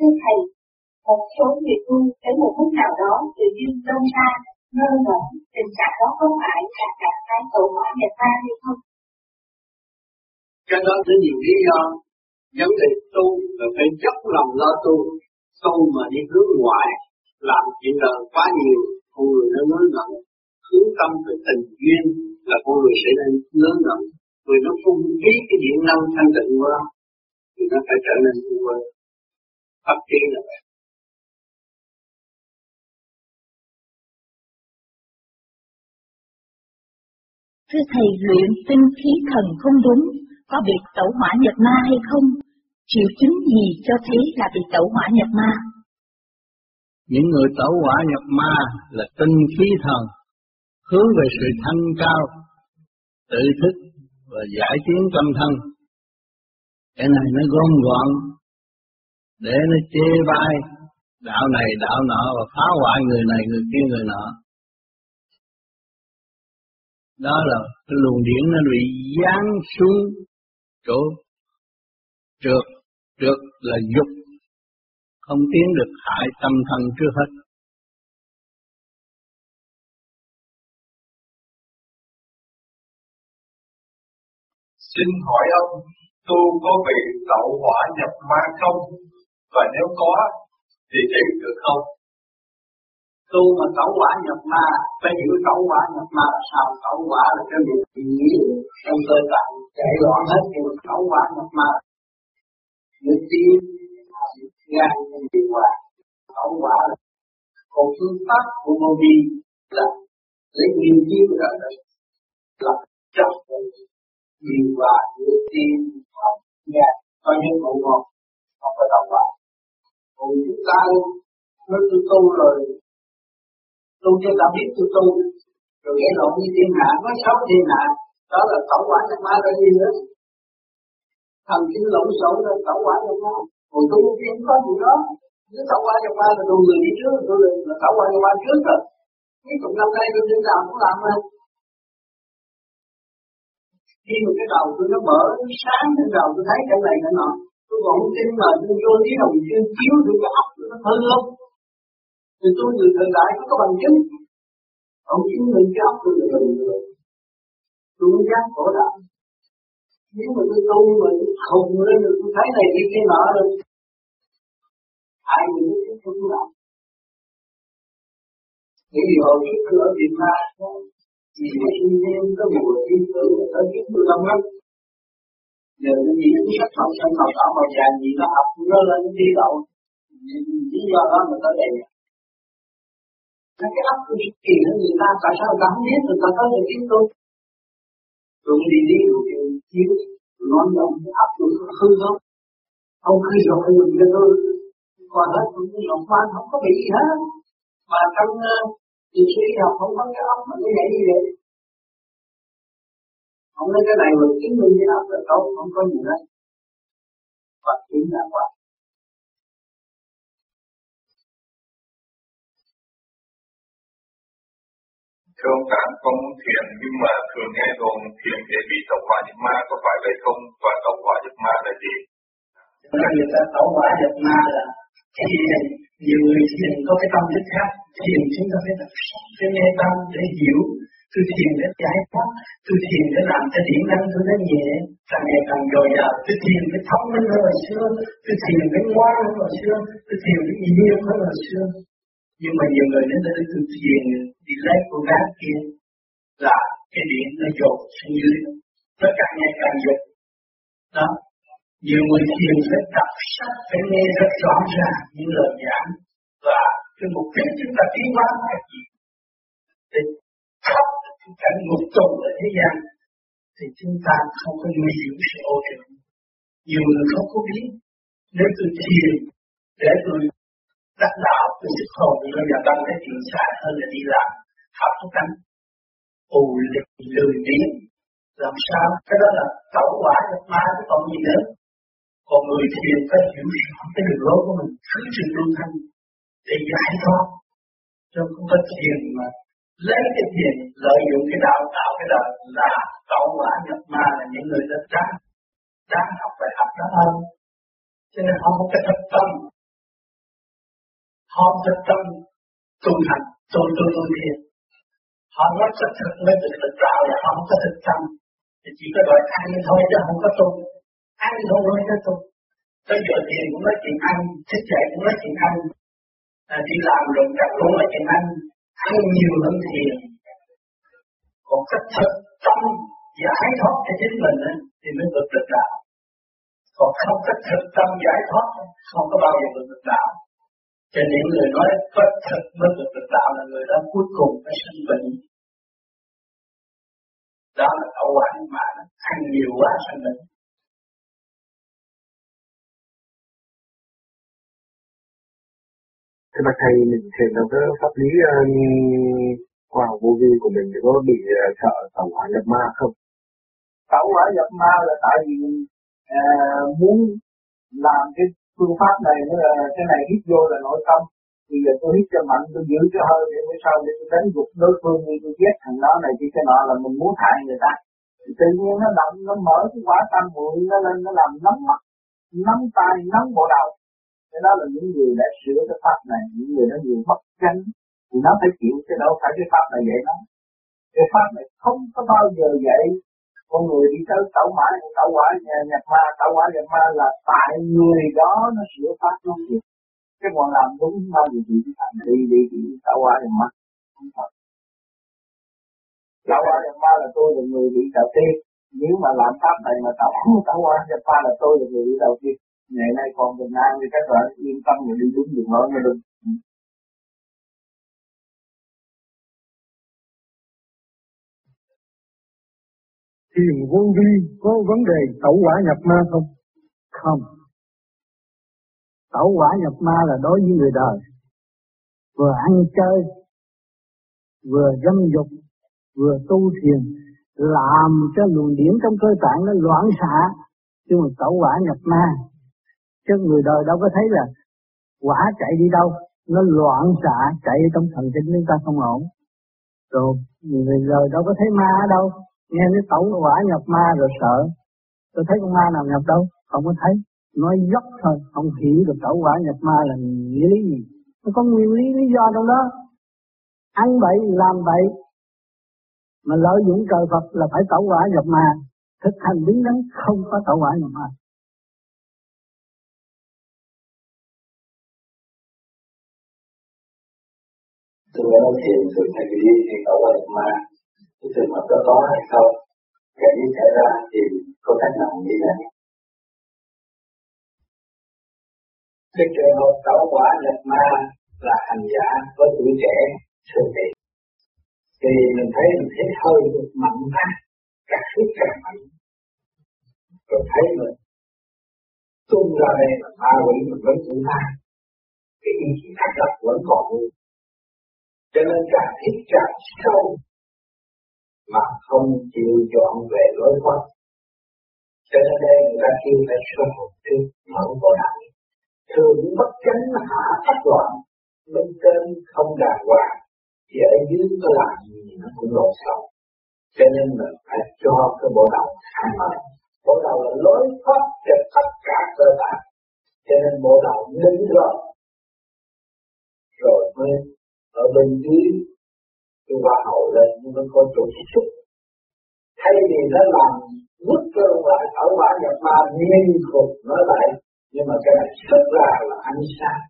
thưa thầy, một số người tu đến một lúc nào đó tự nhiên đông ra, ngơ ngẩn tình trạng đó có phải là trạng thái tổ hỏa nhập ta hay không? Cái đó có nhiều lý do. Vấn đề tu là phải dốc lòng lo tu tu mà đi hướng ngoại, làm chuyện đời quá nhiều, con người nó ngớ ngẩn. Hướng tâm về tình duyên là con người sẽ nên ngớ ngẩn. Người nó không biết cái điện năng thanh tịnh qua thì nó phải trở nên u quên phát triển là vậy Thưa Thầy, luyện tinh khí thần không đúng, có bị tẩu hỏa nhập ma hay không? Triệu chứng gì cho thấy là bị tẩu hỏa nhập ma? Những người tẩu hỏa nhập ma là tinh khí thần, hướng về sự thanh cao, tự thức và giải tiến tâm thân. Cái này nó gom gọn để nó chê bai. Đạo này đạo nọ và phá hoại người này người kia người nọ. Đó là cái luồng điển nó bị giáng xuống chỗ trượt. Trượt là dục. Không tiến được hại tâm thân trước hết. Xin hỏi ông, tu có bị tẩu hỏa nhập ma không? Và nếu có, thì thấy được không? tu mà tẩu quả nhập ma phải hiểu tẩu quả nhập ma là sao? Tẩu quả là cái việc gì? trong cơ tạng. Chạy loạn hết nhưng mà tẩu quả nhập ma. Được tim gan trong điều hòa tẩu quả là còn phương pháp của mô vi là lấy nghiên cứu ra là là chấp điều hòa giữa tim và gan có những bộ ngọt không phải tẩu quả còn chúng ta nói tôi tu rồi. Tu cho ta biết tôi. Tu rồi nghe lộn như thiên hạ nói xấu thiên hạ đó là tổng quả nhập ma là đi nữa thần kinh lộn xộn là tổng quả nhập ma còn tu không có gì đó. Nếu tổng quả nhập ma là tôi người đi trước, tôi là tổng quả nhập ma trước rồi. Mấy chục năm nay tôi đến làm cũng làm thôi khi mà cái đầu tôi nó mở, nó sáng trên đầu tôi thấy cái này cái nọ tôi vẫn tin mà tôi vô lý đồng chuyên chiếu được cái ốc nó hư không thì tôi người thời đại có bằng chứng. Ông chứng minh cái ốc tôi được rồi tôi mới giác khổ đạo nếu mà tôi tu mà tôi khùng lên được, tôi thấy này đi cái nọ rồi. Ai mình cũng không làm những điều hồi trước tôi ở Việt Nam vì mà sinh viên có mùa thiên tử ở chín mươi năm năm giờ nó nhìn cái sách học sân màu đỏ màu vàng gì nó học nó lên nó đi đậu lý do đó mà có đây nó cái óc tôi kỳ hơn người ta tại sao người ta không biết người ta có được biết tôi tôi đi đi rồi thì chiếu nói động cái ấp tôi nó hư không? Không hư rồi thì mình cho tôi còn hết cũng như lòng quan không có bị gì hết. Mà trong uh, thì sĩ học không có cái ấp mà nó nhảy như vậy không nói cái này mình chứng minh cái óc là tốt không có gì hết Phật chính là Phật Thưa ông Tạng, con muốn thiền nhưng mà thường nghe đồn thiền để bị tẩu hỏa nhập ma có phải vậy không? Và tẩu hỏa nhập ma là gì? Người ta tẩu hỏa nhập ma là thiền, nhiều người thiền có cái tâm thức khác. Thiền chúng ta phải tập cái nghe tâm để hiểu. Tôi thiền để giải thoát, tôi thiền để làm cho điểm năng tôi nó nhẹ, càng ngày càng dồi dào. Tôi thiền để thông minh hơn hồi xưa, tôi thiền để ngoan hơn hồi xưa, tôi thiền để yêu hơn hồi xưa. Nhưng mà nhiều người đến đây tôi thiền đi lấy cô gái kia là cái điện nó dột xuống dưới. Nó càng ngày càng dột. Đó. Nhiều người thiền phải đọc sách phải nghe rất rõ ràng những lời giảng. Và cái mục đích chúng ta tiến hóa là gì? Để khắp cảnh ngục tù ở thế gian, thì chúng ta không có nuôi dưỡng sự ô trượt nhiều người không có biết, nếu tôi thiền, để tôi đắc đạo, tôi sức hồn thì bây giờ đang cái chuyện xa hơn là đi làm, học thức tánh ù lực lười biếng, làm sao? Cái đó là tẩu quả nhập ma chứ còn gì nữa. Còn người thiền phải hiểu rõ cái đường lối của mình cứ sự lưu thanh để giải thoát. Chứ không có thiền mà lấy cái tiền lợi dụng cái đạo tạo cái đạo là tạo quả nhập ma là những người rất đáng đáng học phải học đó hơn. Cho nên không có cái thật tâm. Họ thật tâm tu hành tu tu tu thiền. Họ nói thật thực mới được thực đạo là họ không có thực tâm. Thì chỉ có đòi ăn thôi chứ không có tu. Ăn thôi nói có tu. Tới giờ tiền cũng nói chuyện ăn thích dậy cũng nói chuyện ăn. À, đi làm rồi gặp cũng nói chuyện ăn ăn nhiều hơn thiền còn cách thực tâm giải thoát cho chính mình thì mới được được đạo. Còn không cách thực tâm giải thoát không có bao giờ được được đạo. Cho nên người nói có thực mới được được đạo là người đó cuối cùng phải sinh bệnh. Đó là ẩu quả mà ăn nhiều quá, sinh bệnh. Thưa bác thầy, mình thiền trong cái pháp lý um, khoa học vô vi của mình thì có bị uh, sợ tẩu hỏa nhập ma không? Tẩu hỏa nhập ma là tại vì uh, muốn làm cái phương pháp này nữa là cái này hít vô là nội tâm. Thì giờ tôi hít cho mạnh tôi giữ cho hơi để bữa sau để tôi đánh gục đối phương như tôi giết thằng đó này cái nọ là mình muốn hại người ta. Thì tự nhiên nó động nó mở cái quả tâm muội nó lên nó làm nắm mắt nắm tay nắm bộ đầu cái đó là những người đã sửa cái pháp này, những người đã nhiều bất chánh, thì nó phải chịu cái đâu phải cái pháp này vậy nó. Cái pháp này không có bao giờ vậy con người đi tới tẩu mã tẩu quả nhà nhập ma, tẩu quả nhập ma là tại người đó nó sửa pháp nó việc cái còn làm đúng bao giờ bị thành đi đi đi, tẩu quả nhập ma. Không thật tẩu quả nhập ma là tôi là người bị đầu tiên. Nếu mà làm pháp này mà tẩu tẩu quả nhập ma là tôi là người bị đầu tiên ngày nay còn bình an thì các bạn yên tâm mà đi đúng đường lối mà đừng thiền vô vi có vấn đề tẩu quả nhập ma không? Không. Tẩu quả nhập ma là đối với người đời. Vừa ăn chơi, vừa dâm dục, vừa tu thiền, làm cho luồng điển trong cơ tạng nó loạn xạ, chứ mà tẩu quả nhập ma. Chứ người đời đâu có thấy là quả chạy đi đâu, nó loạn xạ chạy trong thần kinh chúng ta không ổn. Rồi người đời đâu có thấy ma ở đâu, nghe cái tẩu quả nhập ma rồi sợ. Tôi thấy con ma nào nhập đâu? Không có thấy. Nói dốc thôi không hiểu được tẩu quả nhập ma là nghĩa lý gì. Nó có nguyên lý lý do trong đó. Ăn bậy làm bậy. Mà lợi dụng trời Phật là phải tẩu quả nhập ma. Thực hành đứng đắn không có tẩu quả nhập ma. Tôi nhớ nói thiền từ thầy đi thì tẩu quả nhập ma cái trường hợp đó có hay không cái gì xảy ra thì có cách nào nghĩ này cái trường hợp tẩu quả nhập ma là hành giả với tuổi trẻ, sự thị thì mình thấy mình thấy hơi được mạnh ha các sức càng mạnh rồi thấy mình tung ra đây là ma quỷ mình vẫn cũng ma cái ý chí thắt lập vẫn còn nguyên cho nên càng hít càng sâu mà không chịu chọn về lối thoát. Cho nên đây người ta kêu phải sơ hồn trước mở vô đại Thường bất chánh hạ thất loạn, bên trên không đàng hoàng, thì ở dưới có làm gì nó cũng lộn xộn. Cho nên mình phải cho cái bộ đầu khai mở. Bộ đầu là lối thoát cho tất cả cơ bản. Cho nên bộ đầu ninh rồi. Rồi mới ở bên dưới, cái hoa hậu lên, nhưng nó có chỗ xúc thay vì nó làm vứt cơ lại, ở quả nhập ma nghiên phục nó lại, nhưng mà cái này xuất ra là ánh sáng.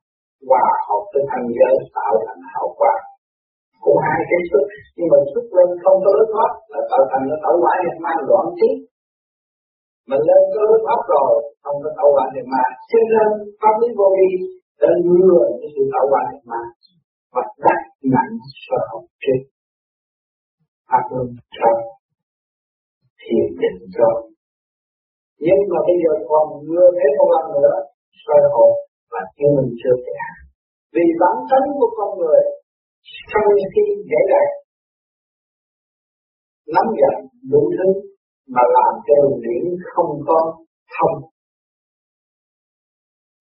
Hòa hợp với thành giới, tạo thành hảo quả của hai cái xuất, nhưng mà xuất lên không có lớp thoát là tạo thành nó tạo quả nhập ma loạn trí. Mà lên có lớp thoát rồi, không có tạo quả nhập ma. Cho nên pháp lý vô vi đã lừa cái sự tạo quả nhập ma và đặt nặng sở học trên. Pháp luân cho, thiền định rồi nhưng mà bây giờ còn vừa thế một lần nữa, soi hồn và chứng mình chưa thể vì bản thân của con người, sau khi dễ dàng, nắm giận đủ thứ mà làm cho đường điển không có thông.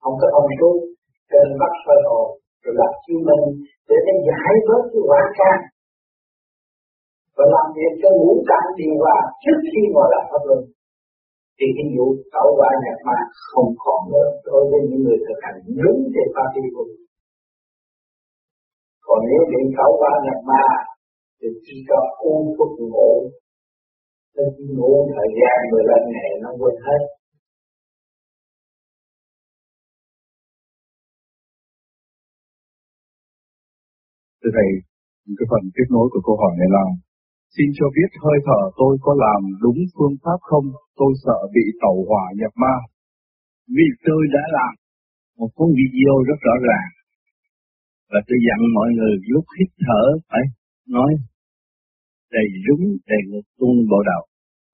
Không có thông suốt, cho nên bắt soi hồn rồi làm chứng mình để nó giải bớt cái quả can và làm việc cho ngũ tạng điều hòa trước khi ngồi làm pháp luân. Thì cái vụ tạo quả nhập ma không còn nữa đối với những người thực hành đúng về pháp lý của còn nếu bị khẩu quả nhập ma thì chỉ có u phúc ngủ. Nên ngủ thời gian 15 ngày nó quên hết. Thưa Thầy, cái phần tiếp nối của câu hỏi này là Xin cho biết hơi thở tôi có làm đúng phương pháp không? Tôi sợ bị tẩu hỏa nhập ma. Vì tôi đã làm một cuốn video rất rõ ràng. Và tôi dặn mọi người lúc hít thở phải nói đầy đúng đầy ngực tuôn bộ đầu.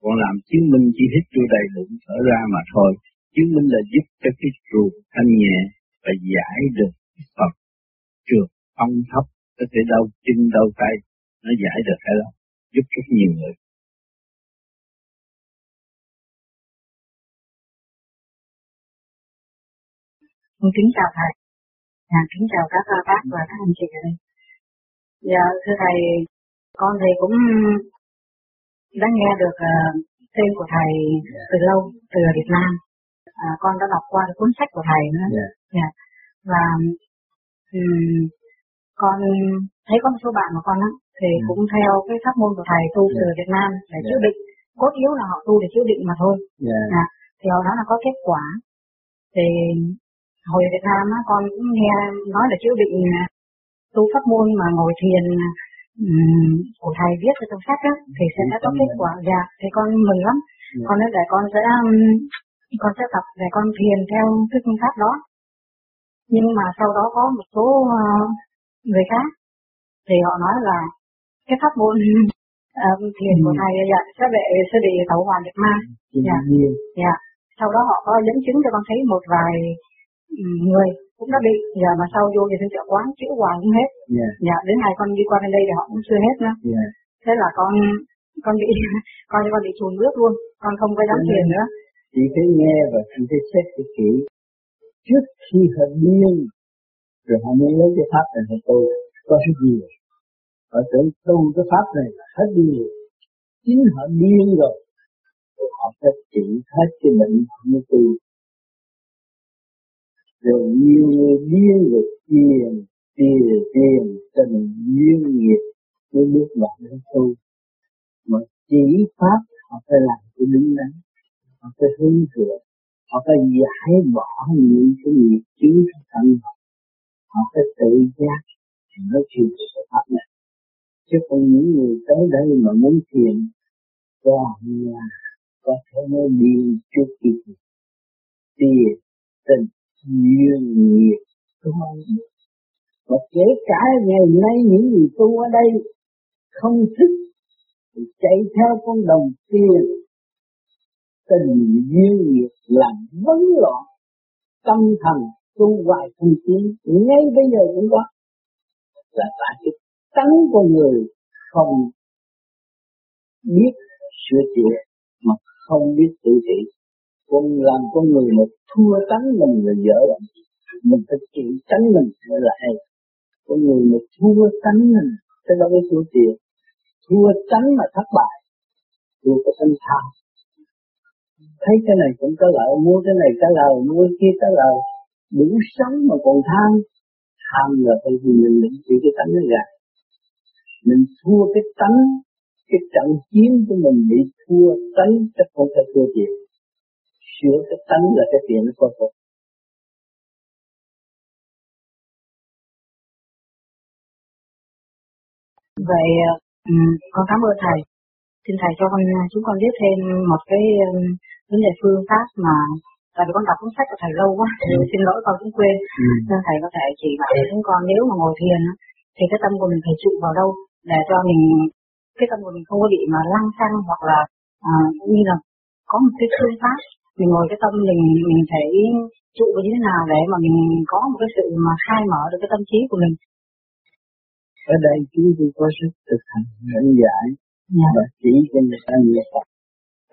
Còn làm chứng minh chỉ hít vô đầy bụng thở ra mà thôi. Chứng minh là giúp cho cái ruột thanh nhẹ và giải được Phật trượt ông thấp có thể đau chân đau tay nó giải được cái đó giúp rất nhiều người Con kính chào thầy, à, kính chào các bác và các anh chị ở đây. Dạ, thưa thầy, con thì cũng đã nghe được uh, tên của thầy từ lâu, từ Việt Nam. À, con đã đọc qua cuốn sách của thầy nữa. Yeah. Yeah. Và um, con thấy có một số bạn của con á thì ừ. cũng theo cái pháp môn của thầy tu yeah. từ Việt Nam để yeah. chữa định cốt yếu là họ tu để chữa định mà thôi yeah. à, thì họ nói là có kết quả thì hồi Việt Nam á con cũng nghe nói là chữa định à, tu pháp môn mà ngồi thiền um, của thầy viết ở trong sách á thì sẽ đã có kết quả dạ thì con mừng lắm yeah. con nói để con sẽ um, con sẽ tập để con thiền theo cái phương pháp đó nhưng mà sau đó có một số uh, người khác. Thì họ nói là cái pháp môn uh, thiền của ừ. thầy dạ, sẽ bị sẽ bị tẩu hỏa nhập ma. Dạ. dạ. Sau đó họ có dẫn chứng cho con thấy một vài người cũng đã bị. Giờ mà sau vô thì chợ quán chữa hoài cũng hết. Yeah. dạ đến ngày con đi qua bên đây thì họ cũng chưa hết nữa. Yeah. thế là con con bị con con bị chùn bước luôn. Con không có dám thiền nữa. Chỉ phải nghe và chỉ phải xét cái kỹ trước khi họ điên rồi họ mới lấy cái pháp này thì tôi có rất nhiều. Họ tưởng tu cái pháp này là hết điên chính họ điên rồi. Rồi họ sẽ trị hết cái bệnh họ mới tu. Rồi nhiều người điên rồi, tiền tiền tiền tình duyên nghiệp mới bước vào đến tu. Mà chỉ pháp họ phải làm cái đúng đắn, họ phải hướng thượng, họ phải giải bỏ những cái nghiệp chướng trong tâm họ họ phải tự giác thì mới chịu sự pháp này chứ còn những người tới đây mà muốn thiền, toàn là có thể nói đi trước khi tiền tình, duyên, nghiệp thôi và kể cả ngày nay những người tu ở đây không thích thì chạy theo con đồng tiền, tình, duyên, nghiệp làm vấn loạn tâm thần tu hoài không tiến ngay bây giờ cũng có. Là tại cái tánh con người không biết sửa chữa, mà không biết tự trị. Con làm con người một thua tánh mình là dở lắm. Mình phải chịu tánh mình mới là hay. Con người một thua tánh mình sẽ đâu có sửa chữa. Thua tánh mà thất bại, thua cái tâm tham. Thấy cái này cũng có lợi, mua cái này có lợi, mua cái kia có lợi đủ sống mà còn tham. Tham là bởi vì mình định chịu cái tánh nó ra. Mình thua cái tánh, cái trận chiến của mình bị thua tánh, chắc không thể thua tiền sửa cái tánh là cái tiền nó khôi phục vậy ừ, con cảm ơn thầy. Xin thầy cho con à, chúng con biết thêm một cái ừ, vấn đề phương pháp mà tại vì con đọc cuốn sách của thầy lâu quá thì ừ. xin lỗi con cũng quên ừ. nên thầy có thể chỉ bảo chúng con nếu mà ngồi thiền thì cái tâm của mình phải trụ vào đâu để cho mình cái tâm của mình không có bị mà lăng xăng hoặc là à, như là có một cái phương pháp mình ngồi cái tâm mình mình phải trụ như thế nào để mà mình có một cái sự mà khai mở được cái tâm trí của mình ở đây chúng tôi có sức thực hành dẫn giải yeah. Dạ. và chỉ cho người ta niệm Phật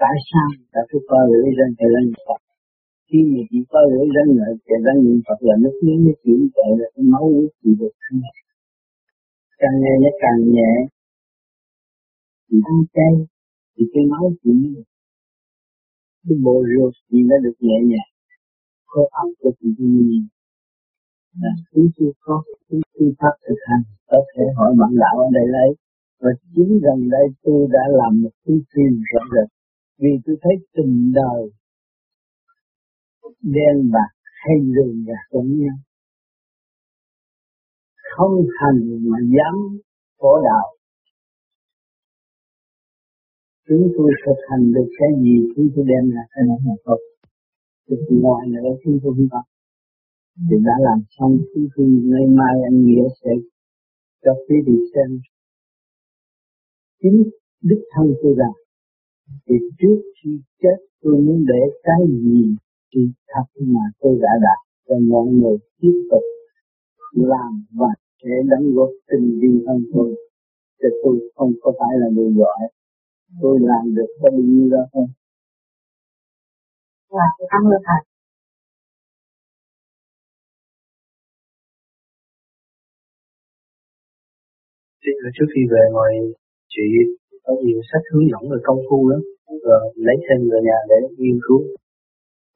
tại sao ta phải coi lưỡi ra thầy lên Phật khi mà chỉ coi lưỡi răng người thầy răng niệm Phật là nước miếng nó chuyển chạy là cái máu huyết chỉ được thanh càng ngày nó càng nhẹ, thì ăn chay thì cái máu chỉ cái bộ rượu thì nó được nhẹ nhàng, khô ấm của chị nhiên. Là chúng chưa có cái phương pháp thực hành, có thể hỏi bạn đạo ở đây lấy. Và chính gần đây tôi đã làm một cái phim rõ rệt. Vì tôi thấy tình đời đen bạc hay đường gạt lẫn nhau không hành mà dám khổ đạo. Chúng tôi thực hành được cái gì, chúng tôi đem lại cái đó mà thôi. Được ngoài nữa, chúng tôi không có. Thì đã làm xong, chúng tôi ngày mai anh nghĩa sẽ cho quý vị xem. Chính đích thân tôi rằng, thì trước khi chết tôi muốn để cái gì thì thật mà tôi đã đạt cho mọi người tiếp tục làm và sẽ đóng góp tình vi hơn tôi chứ tôi không có phải là người giỏi. Tôi làm được có bao nhiêu đó không là cảm ơn thầy. Trước khi về ngồi chị có nhiều sách hướng dẫn về công phu lắm. Rồi lấy thêm về nhà để nghiên cứu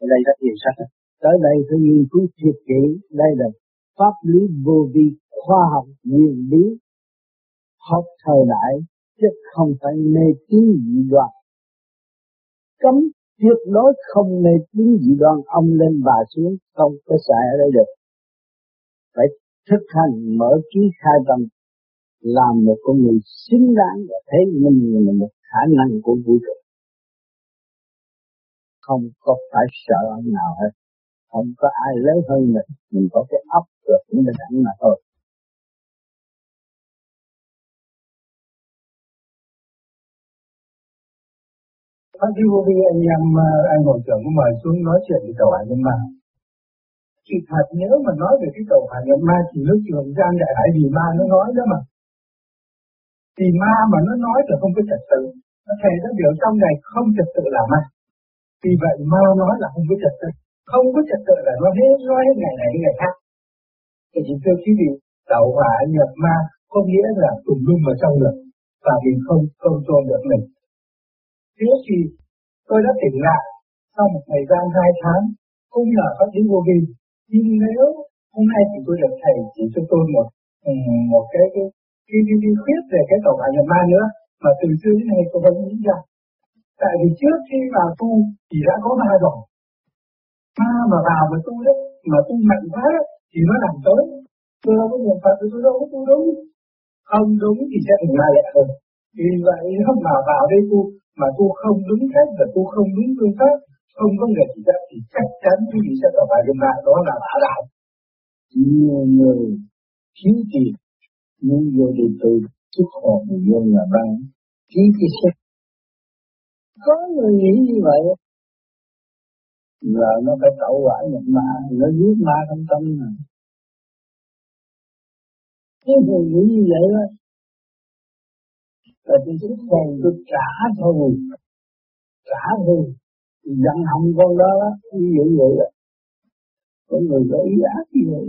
ở đây rất nhiều sách. Tới đây phải nghiên cứu thiệt kỹ. Đây là pháp lý vô vi khoa học nguyên lý học thời đại, chứ không phải mê tín dị đoan. Cấm tuyệt đối không mê tín dị đoan, ông lên bà xuống, không có xài ở đây được. Phải thực hành mở trí khai tâm làm một con người xứng đáng và thấy mình là một khả năng của vũ trụ không có phải sợ ông nào hết không có ai lớn hơn mình mình có cái ấp được cũng bình đẳng mà thôi Phát đi vô vi anh em ờ, anh hội trưởng cũng mời xuống nói chuyện về cậu hải nhân ma. Thì thật nhớ mà nói về cái cậu hải nhân ma thì lúc trường gian đại hải vì ma nó nói đó mà. Thì ma mà nó nói là không có trật tự. Nó thề nó biểu trong này không trật tự là ma. Vì vậy ma nói là không có trật tự. Không có trật tự là nó hết nói hết ngày này ngày khác. Thì chỉ thưa quý vị, tạo hỏa nhập ma có nghĩa là cùng lum vào trong được và mình không không cho được mình. Trước khi tôi đã tỉnh lại sau một thời gian hai tháng cũng là có triển vô vi nhưng nếu hôm nay thì tôi được thầy chỉ cho tôi một ừ, một cái cái cái, cái, cái khuyết về cái tổng hợp nhập ma nữa mà từ xưa đến nay tôi vẫn nghĩ ra tại vì trước khi vào tu thì đã có ma rồi ma mà vào mà tu đấy mà tu mạnh quá đấy, thì nó làm tới. Tôi đâu có niệm phật tôi đâu có tu đúng. Không đúng thì sẽ thành ma lệ hơn. Vì vậy không mà vào đây tu mà tu không đúng cách và tu không đúng phương pháp không có người chỉ dẫn thì chắc chắn quý vị sẽ gặp phải cái ma đó là bả đạo. Nhiều người thiếu tiền nhưng vô đi tu xuất hồn vô là băng ký cái sách có người nghĩ như vậy. Là nó phải tẩu quả nhập ma nó giết ma trong tâm mà. Cái người nghĩ như vậy đó. Là tôi xuất hồn tôi trả thù trả thù giận hầm con đó ví dụ vậy đó. Có người có ý ác như vậy.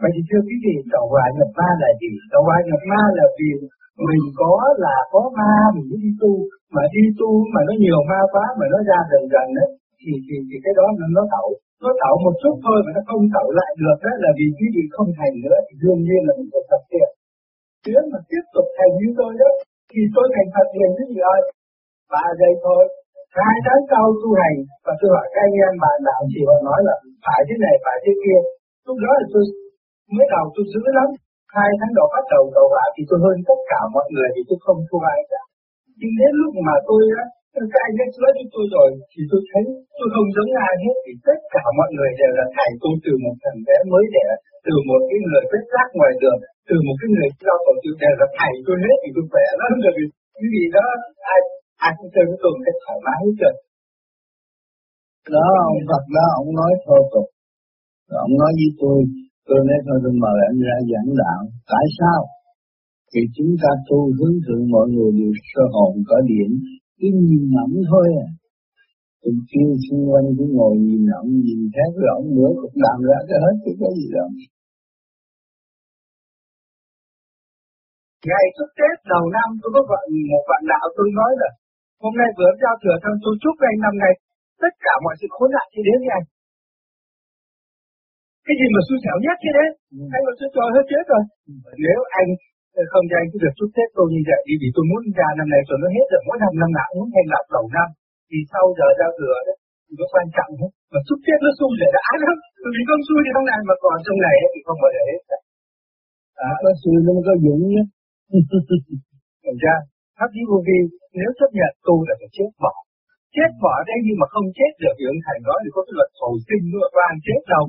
Vậy thì thưa quý vị, cầu hòa nhập ma là gì? Cầu hòa nhập ma là vì mình có là có ma mình mới đi tu, mà đi tu mà nó nhiều ma quá mà nó ra dần dần đấy, thì, thì, thì cái đó nó, nó tẩu. Nó tẩu một chút thôi mà nó không tẩu lại được đó là vì quý vị không thành nữa thì đương nhiên là mình phải tập thiện. Nếu mà tiếp tục thành như tôi đó, thì tôi thành Phật liền cái gì ơi? Ba giây thôi, hai tháng sau tu hành và tôi hỏi các anh em bạn đạo thì họ nói là phải thế này phải thế kia lúc đó là tôi mới đầu tôi giữ lắm hai tháng đầu bắt đầu đầu vào thì tôi hơn tất cả mọi người thì tôi không thua ai cả. Nhưng đến lúc mà tôi ờ, á các anh ấy nói với tôi rồi thì tôi thấy tôi không giống ai hết, thì tất cả mọi người đều là thầy tôi từ một thằng bé mới đẻ, từ một cái người vết rác ngoài đường, từ một cái người lao tổ chức đều là thầy tôi hết thì tôi khỏe lắm. Rồi cái gì đó, ai ai cũng chơi với tôi một cách thoải mái hết trơn. Đó, ông Phật đó, ông nói thô tục. Ông nói với tôi tôi nói, thôi, tôi mời anh ra giảng đạo. Tại sao? Thì chúng ta tu hướng thượng mọi người đều sơ hồn có điện cứ nhìn ngẫm thôi à. Tôi kêu xung quanh cứ ngồi nhìn ngẫm, nhìn khác rồi ông nữa cũng làm ra cái hết chứ có gì đâu. Ngày trước Tết đầu năm, tôi có gọi một bạn đạo tôi nói là, hôm nay vừa giao thừa thân tôi chúc anh năm nay tất cả mọi sự khốn nạn trên đến với anh cái gì mà xui xẻo nhất chứ đấy? Ừ. anh mà sẽ cho hết chết rồi. Ừ. nếu anh ờ, không cho anh cứ việc chúc Tết tôi như vậy đi vì tôi muốn ra năm này tôi nó hết rồi mỗi năm năm nào muốn thêm lại đầu năm. Thì sau giờ ra cửa đấy thì có quan trọng hết mà chúc Tết nó xui để đã lắm. Vì không xui thì trong này mà còn trong này thì không bao giờ hết. À, có xui nó có dũng nhé. Thành ra pháp lý vô vi nếu chấp nhận tu là phải chết bỏ. Chết bỏ đây nhưng mà không chết được dưỡng thành nói thì có cái luật hồi sinh nữa có ăn chết đâu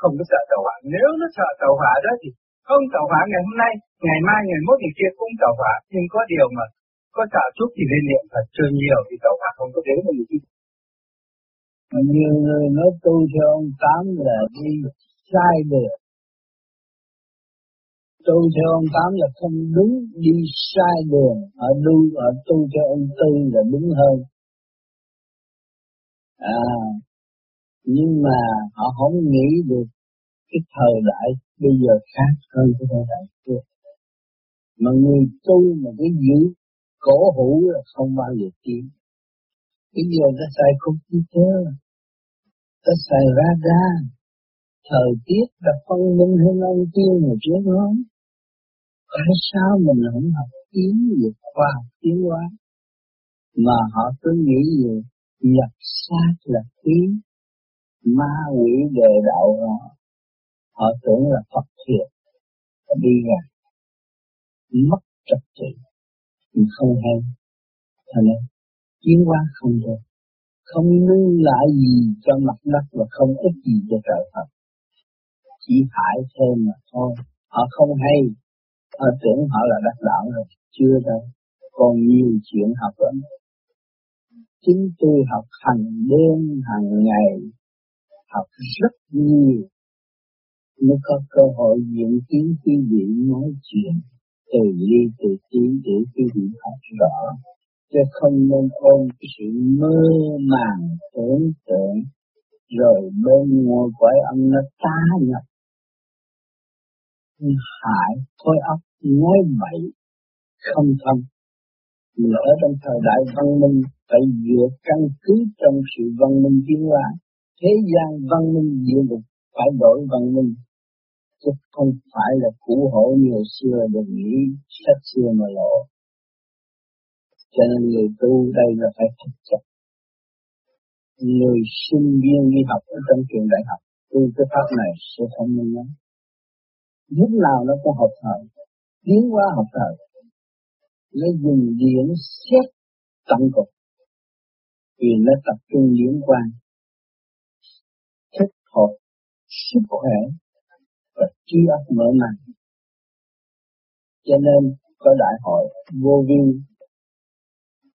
không có sợ tàu hỏa. Nếu nó sợ tàu hỏa đó thì không tàu hỏa ngày hôm nay, ngày mai, ngày mốt, ngày kia cũng tàu hỏa. Nhưng có điều mà có sợ chút thì nên niệm Phật chưa nhiều thì tàu hỏa không có đến mà gì nhiều người nói tu theo ông tám là đi sai được tu theo ông tám là không đúng, đi sai đường. Họ đu họ tu theo ông tư là đúng hơn. À nhưng mà họ không nghĩ được cái thời đại bây giờ khác hơn cái thời đại trước. Mà người tu mà cái giữ cổ hủ là không bao giờ tiến. Bây giờ ta xài computer ta xài radar thời tiết là phân minh hơn ông tiên mà trước đó. Tại sao mình không học tiến về khoa học tiến hóa mà họ cứ nghĩ về nhập sát là tiến ma quỷ đề đạo họ họ tưởng là Phật thiệt đi ra mất trật tự. Không hay. Cho nên, chiến qua không được không lưu lại gì cho mặt đất và không ích gì cho trời Phật. Chỉ hại thêm mà thôi. Họ không hay. Họ tưởng họ là đắc đạo rồi. Chưa đâu. Còn nhiều chuyện học lắm. Chính tôi học hàng đêm, hàng ngày học rất nhiều. Mới có cơ hội diễn kiến quý vị nói chuyện, từ ly, từ tí, để quý vị học rõ, chứ không nên ôm cái sự mơ màng, tưởng tượng, rồi bên ngồi quái âm nó tá nhập. Hại, khối óc nói bậy, không thông. Mình ở trong thời đại văn minh phải dựa căn cứ trong sự văn minh tiến hóa thế gian văn minh địa ngục phải đổi văn minh. Chứ không phải là cũ hổ như hồi xưa đừng nghĩ sách xưa mà lộ. Cho nên người tu đây là phải thực chất. Người sinh viên đi học ở trong trường đại học, tu cái pháp này sẽ thông minh lắm. Lúc nào nó cũng học thời tiến qua học thời nó dùng điểm xét tận cục. Vì nó tập trung điển quan thích sức khỏe và trí óc mở màn cho nên có đại hội vô vi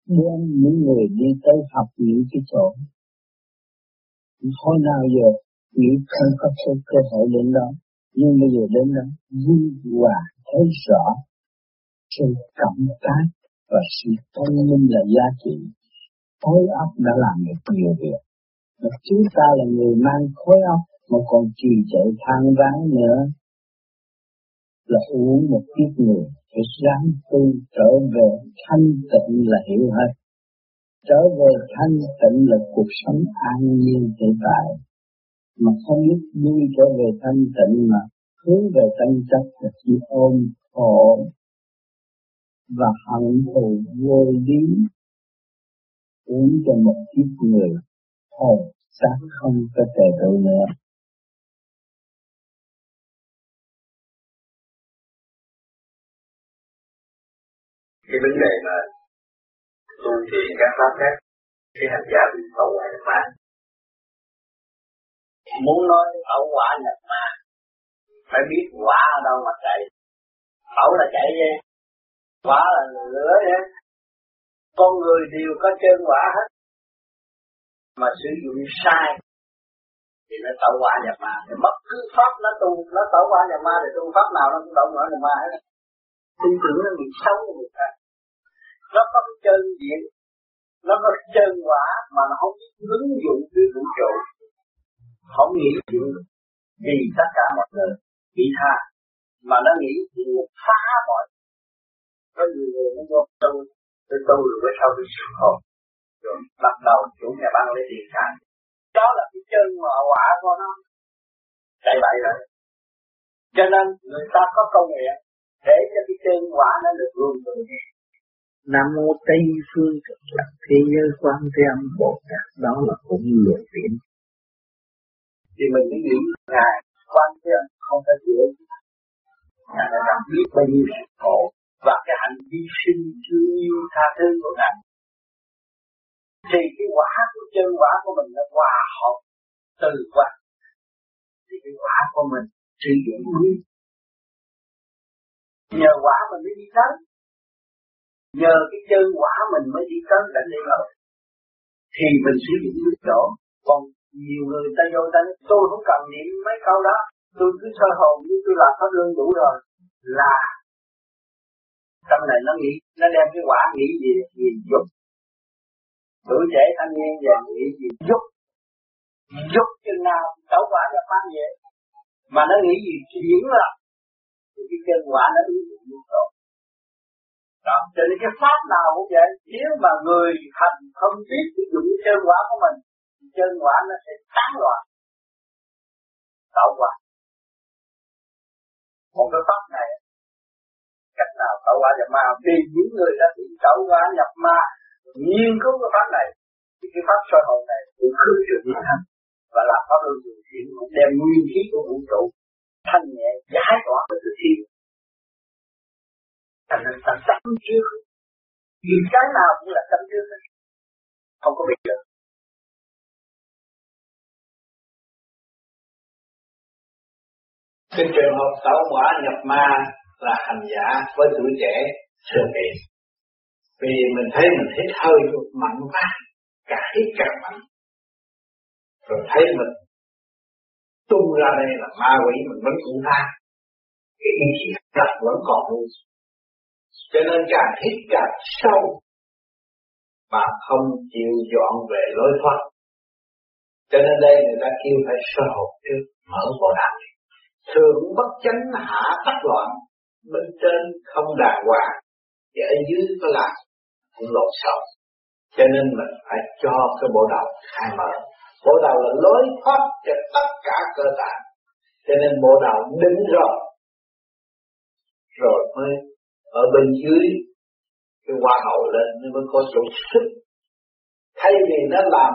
đem những người đi tới học những cái chỗ. Hồi nào giờ nghĩ không có cơ hội đến đó, nhưng bây giờ đến đó vui hòa thấy rõ sự cảm tác và sự thông minh là giá trị. Khối óc đã làm được nhiều việc mà chúng ta là người mang khối óc mà còn trì chạy than ván nữa. Là uống một kiếp người phải ráng tu trở về thanh tịnh là hiểu hết. Trở về thanh tịnh là cuộc sống an nhiên hiện tại. Mà không biết vui trở về thanh tịnh mà hướng về tranh chấp là chỉ ôm, khổ và hận thù vô lý. Uống cho một kiếp người hồn xác không có tề tự nữa. Cái vấn đề mà tu thiền các pháp khác, cái hành giả bị tẩu quả nhập ma muốn nói tẩu quả nhập ma phải biết quả ở đâu mà chạy. Tẩu là chạy vậy quả là lửa vậy con người đều có chân quả hết mà sử dụng sai, thì nó tẩu quả nhập ma. Thì bất cứ pháp nó tu, nó tẩu quả nhập ma thì tu pháp nào nó cũng tẩu quả nhập ma hết tin tưởng nó bị xấu người ta. Nó có cái chân diện, nó có cái chân quả mà nó không biết ứng dụng cái vũ trụ. Không nghĩ chuyện vì tất cả mọi người bị tha, mà nó nghĩ chuyện phá mọi có nhiều người nó vô tu tôi tu rồi bữa sau tôi sụp hồn bắt đầu chủ nhà băng lấy tiền xài đó là cái chân mà quả của nó. Chạy bậy rồi. Cho nên người ta có công nghệ để cho cái chân quả nó được luôn thường Nam mô Tây phương cực lạc thế giới quan thế âm Bồ Tát. Đó là cũng luận điểm. Thì mình mới nghĩ ngài quan thế âm không phải dễ ngài đã biết bao nhiêu sự khổ và cái hành vi sinh thương yêu tha thứ của ngài thì cái quả của chân quả của mình nó hòa hợp từ quả. Thì cái quả của mình trị điểm nguyên. Nhờ quả mình mới đi tới. Nhờ cái chân quả mình mới đi tới cảnh địa rồi thì mình sử dụng nước chỗ, còn nhiều người ta vô ta nói, tôi không cần niệm mấy câu đó, tôi cứ sơ hồn như tôi làm pháp lương đủ rồi. Là tâm này nó nghĩ, nó đem cái quả nghĩ gì gì dục tuổi trẻ thanh niên và nghĩ gì? Dục dục chừng nào tẩu quả nhập mang về. Mà nó nghĩ gì chuyển là thì cái chân quả nó ứng dụng luôn rồi. Đó, cho nên cái pháp nào cũng vậy. Nếu mà người hành không biết sử dụng cái chân quả của mình, thì chân quả nó sẽ tán loạn. Tẩu quả. Một cái pháp này, cách nào tẩu quả nhập ma? Vì những người đã bị tẩu quả nhập ma nghiên cứu cái pháp này, thì cái pháp soi hồn này cũng khứ trừ đi hành và làm pháp luân thường chuyển đem nguyên khí của vũ trụ thanh nhẹ, giải tỏa của tự thi thành nên ta tâm trước. Vì cái nào cũng là tâm trước không có bị được cái trường hợp tẩu quả nhập ma là hành giả với tuổi trẻ thường bị vì mình thấy mình hít hơi mạnh quá, càng hít càng mạnh. Rồi thấy mình tung ra đây là ma quỷ, mình vẫn cũng tha cái ý chí đặt vẫn còn luôn. Cho nên càng hít càng sâu mà không chịu dọn về lối thoát. Cho nên đây người ta kêu phải sơ hồn trước, mở bộ đạo thường bất chánh hạ tắc loạn, bên trên không đàng hoàng, và ở dưới có làm cũng lộn xộn cho nên mình phải cho cái bộ đầu khai mở. Bộ đầu là lối thoát cho tất cả cơ tạng. Cho nên bộ đầu đứng rồi. Rồi mới ở bên dưới cái hoa hậu lên nó mới có chỗ sức. Thay vì nó làm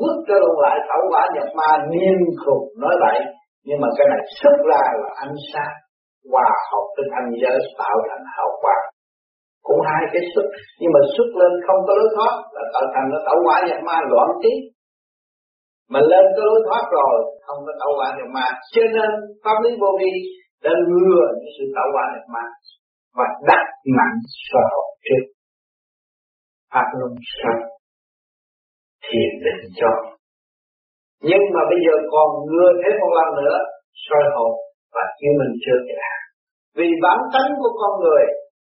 bước cho lại thảo quả nhập ma niêm khùng nói vậy, nhưng mà cái này xuất ra là ánh sáng. Hòa hợp với thanh giới tạo thành hào quang cũng hai cái xuất nhưng mà xuất lên không có lối thoát. Là tạo thành nó tạo quả nhập ma loạn trí. Mà lên có lối thoát rồi, không có tạo quả nhập ma. Cho nên pháp lý vô vi đã ngừa những sự tạo quả nhập ma và đặt nặng sở học trước. Pháp luân sanh thiền định cho. Nhưng mà bây giờ còn ngừa thêm một lần nữa soi hồn và chứng mình chưa kể. Vì bản tánh của con người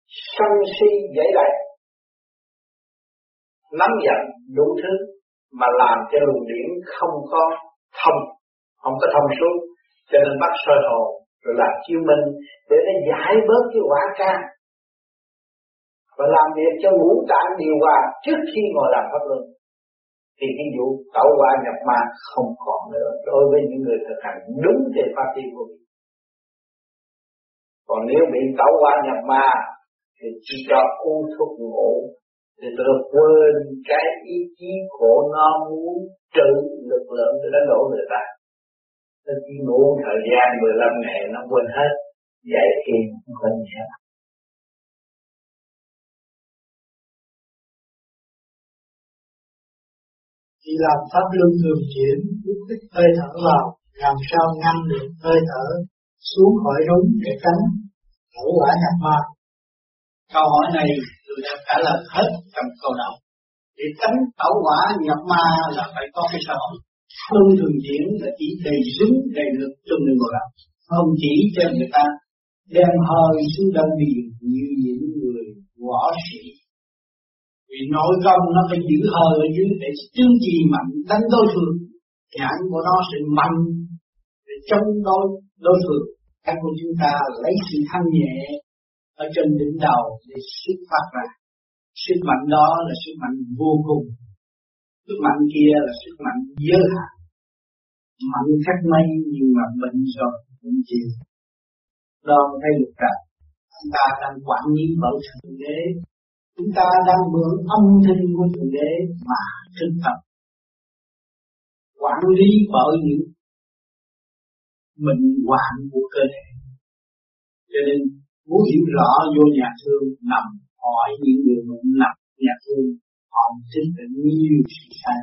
sân si dễ đầy nắm giận đủ thứ mà làm cho luồng điển không có thông, không có thông suốt cho nên bắt soi hồn rồi làm chiêu minh để nó giải bớt cái quả can. Và làm việc cho ngũ tạng điều hòa trước khi ngồi làm pháp luân. Thì cái vụ tẩu quả nhập ma không còn nữa. Đối với những người thực hành đúng về pháp lý vô còn nếu bị tẩu quả nhập ma thì chỉ cho u thuốc ngủ. Thì tôi quên cái ý chí của nó muốn trừ lực lượng để đánh đổ người ta. Nó chỉ ngủ thời gian 15 ngày nó quên hết. Dạy thiền không có nhẹ Chỉ làm pháp luân thường chuyển, lúc thích hơi thở vào, làm sao ngăn được hơi thở xuống khỏi đúng để tránh hậu quả nhập ma. Câu hỏi này tôi đã trả lời hết trong câu đầu. Để tránh tẩu quả nhập ma là phải có cái xã hội. Không thường diễn là chỉ đầy súng đầy lực trong người ngồi đạo. Không chỉ cho người ta, đem hơi xuống đơn biển như những người võ sĩ. Vì nội công nó phải giữ hơi ở dưới để chứng trì mạnh đánh đối phương. Nhãn của nó sẽ mạnh để chống đối đối phương. Các của chúng ta lấy sự thanh nhẹ ở trên đỉnh đầu để xuất phát ra. Sức mạnh đó là sức mạnh vô cùng. Sức mạnh kia là sức mạnh giới hạn mạnh khác mấy nhưng mà bệnh rồi cũng chịu đó thấy được rằng, chúng ta đang quản lý bởi thượng đế chúng ta đang mượn âm thanh của thượng đế mà thực tập quản lý bởi những bệnh hoạn của cơ thể cho nên muốn hiểu rõ vô nhà thương, nằm, hỏi những người bệnh nằm nhà thương, họ chính là nhiều sự sai